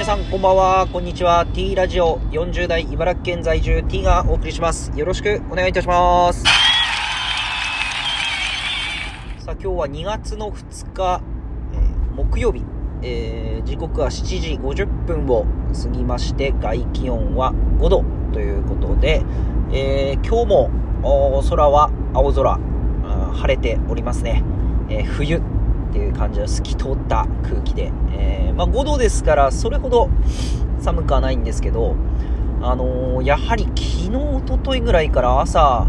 皆さんこんばんは、こんにちは。T ラジオ40代茨城県在住 T がお送りします。よろしくお願いいたします。さあ、今日は2月の2日、えー木曜日、えー時刻は7時50分を過ぎまして、外気温は5度ということで、えー今日もお空は青空、あー晴れておりますね。えー冬っていう感じの透き通った空気で、えーまあ、5度ですからそれほど寒くはないんですけど、あのーやはり昨日、一昨日ぐらいから朝、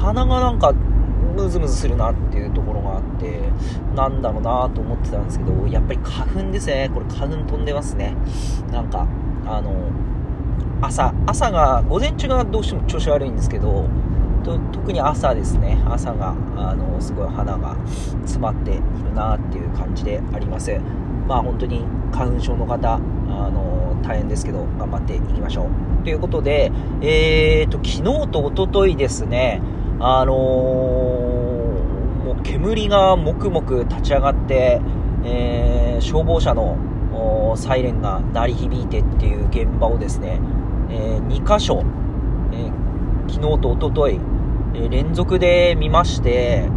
鼻がなんかムズムズするなっていうところがあって、なんだろうなと思ってたんですけど、やっぱり花粉ですね。これ花粉飛んでますね。なんか、あの朝、朝が、午前中がどうしても調子悪いんですけど、と特に朝ですね、朝が、あの、すごい鼻が詰まっているなっていう感じであります。まあ本当に花粉症の方、あの、大変ですけど、頑張っていきましょう。ということで、えーと、昨日と一昨日ですね、あのもう煙がもくもく立ち上がって、えー消防車のサイレンが鳴り響いてっていう現場をですね、え2箇所、えー昨日と一昨日、え連続で見まして、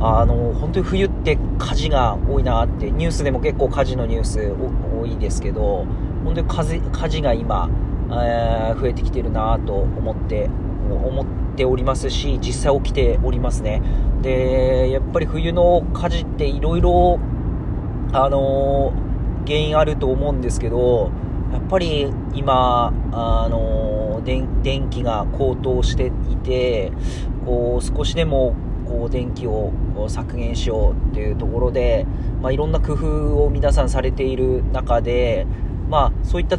あの本当に冬って火事が多いなって、ニュースでも結構火事のニュース多いですけど、本当に火事火事が今、えー増えてきてるなと思って、思っておりますし、実際起きておりますね。で、やっぱり冬の火事っていろいろ、あのー原因あると思うんですけど、やっぱり今、あのー電電気が高騰していて、こう少しでもこう電気を削減しようっていうところで、まあ、いろんな工夫を皆さんされている中で、まあ、そういった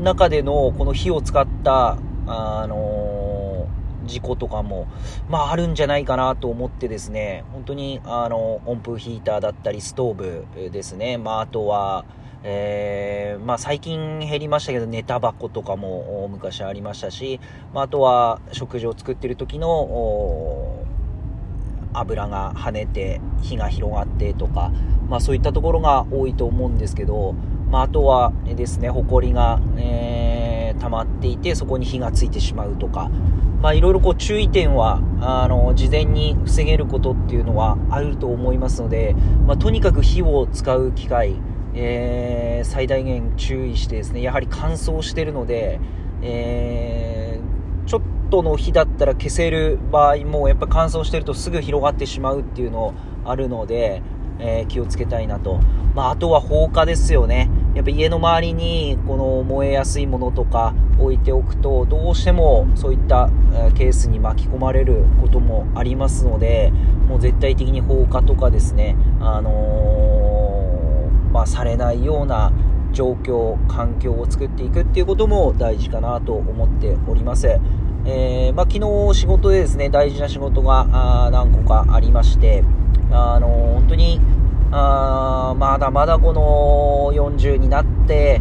中でのこの火を使った、あの事故とかも、まあ、あるんじゃないかなと思ってですね、本当に、あの、温風ヒーターだったり、ストーブですね、まあ、あとは、えーまあ、最近減りましたけど、ネタ箱とかも昔ありましたし、まあ、あとは食事を作ってる時の油が跳ねて火が広がってとか、まあ、そういったところが多いと思うんですけど、まあ、あとはですね、埃が、えー溜まっていて、そこに火がついてしまうとか、まあ、いろいろこう注意点は、あの、事前に防げることっていうのはあると思いますので、まあ、とにかく火を使う機会、えー最大限注意してですね、やはり乾燥してるので、えーちょっとの火だったら消せる場合も、やっぱ乾燥してるとすぐ広がってしまうっていうのあるので、えー気をつけたいなと。まあ、あとは放火ですよね。やっぱ家の周りにこの燃えやすいものとか置いておくと、どうしてもそういったケースに巻き込まれることもありますので、もう絶対的に放火とかですね、あのーまあ、されないような状況、環境を作っていくっていうことも大事かなと思っております。えーまあ、昨日仕事でですね、大事な仕事があー何個かありまして、あのー本当に、あーまだまだこの40になって、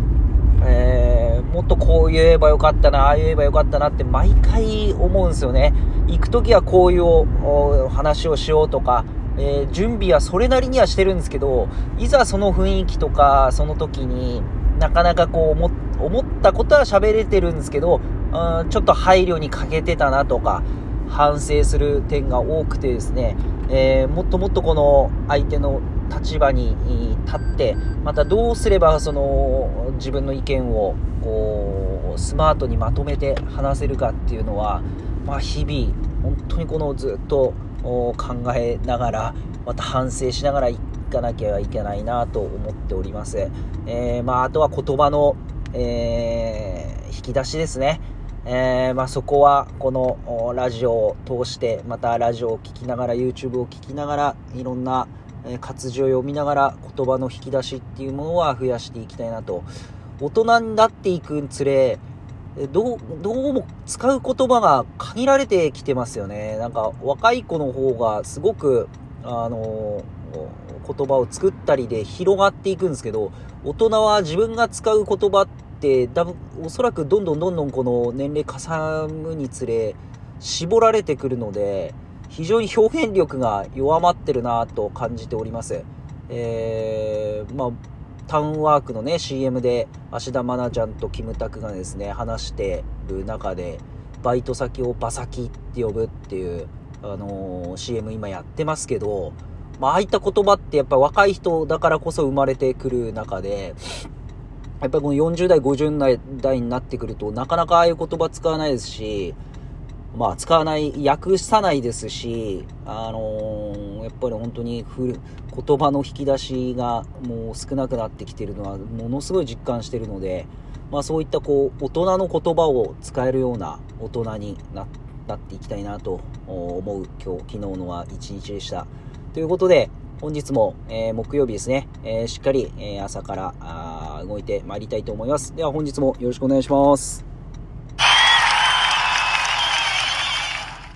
えーもっとこう言えばよかったな、ああ言えばよかったなって毎回思うんですよね。行くときはこういうお話をしようとか、えー準備はそれなりにはしてるんですけど、いざその雰囲気とか、その時になかなかこう思ったことは喋れてるんですけど、うんちょっと配慮に欠けてたなとか、反省する点が多くてですね、えーもっともっとこの相手の立場に立って、またどうすればその自分の意見をこうスマートにまとめて話せるかっていうのは、まあ、日々本当にこのずっとお考えながら、また反省しながらいかなきゃいけないなと思っております。えーまあ、あとは言葉の、えー引き出しですね。えーまあ、そこはこのラジオを通してまたラジオを聴きながら YouTube を聴きながらいろんな活字を読みながら言葉の引き出しっていうものは増やしていきたいなと大人になっていくにつれどうどうも使う言葉が限られてきてますよねなんか若い子の方がすごくあの言葉を作ったりで広がっていくんですけど大人は自分が使う言葉って多分おそらくどんどんどんどんこの年齢重むにつれ絞られてくるので非常に表現力が弱まってるなと感じております。えー、まあ、タウンワークのね、CM で、芦田愛菜ちゃんとキムタクがですね、話してる中で、バイト先をバサキって呼ぶっていう、あのー、CM 今やってますけど、まあ、ああいった言葉ってやっぱ若い人だからこそ生まれてくる中で、やっぱりこの40代、50代になってくると、なかなかああいう言葉使わないですし、まあ、使わない、訳さないですし、あのー、やっぱり本当に言葉の引き出しがもう少なくなってきてるのは、ものすごい実感してるので、まあそういったこう、大人の言葉を使えるような大人になっていきたいなと思う今日、昨日のは一日でした。ということで、本日も、えー、木曜日ですね、えー、しっかり、え、朝から動いてまいりたいと思います。では本日もよろしくお願いします。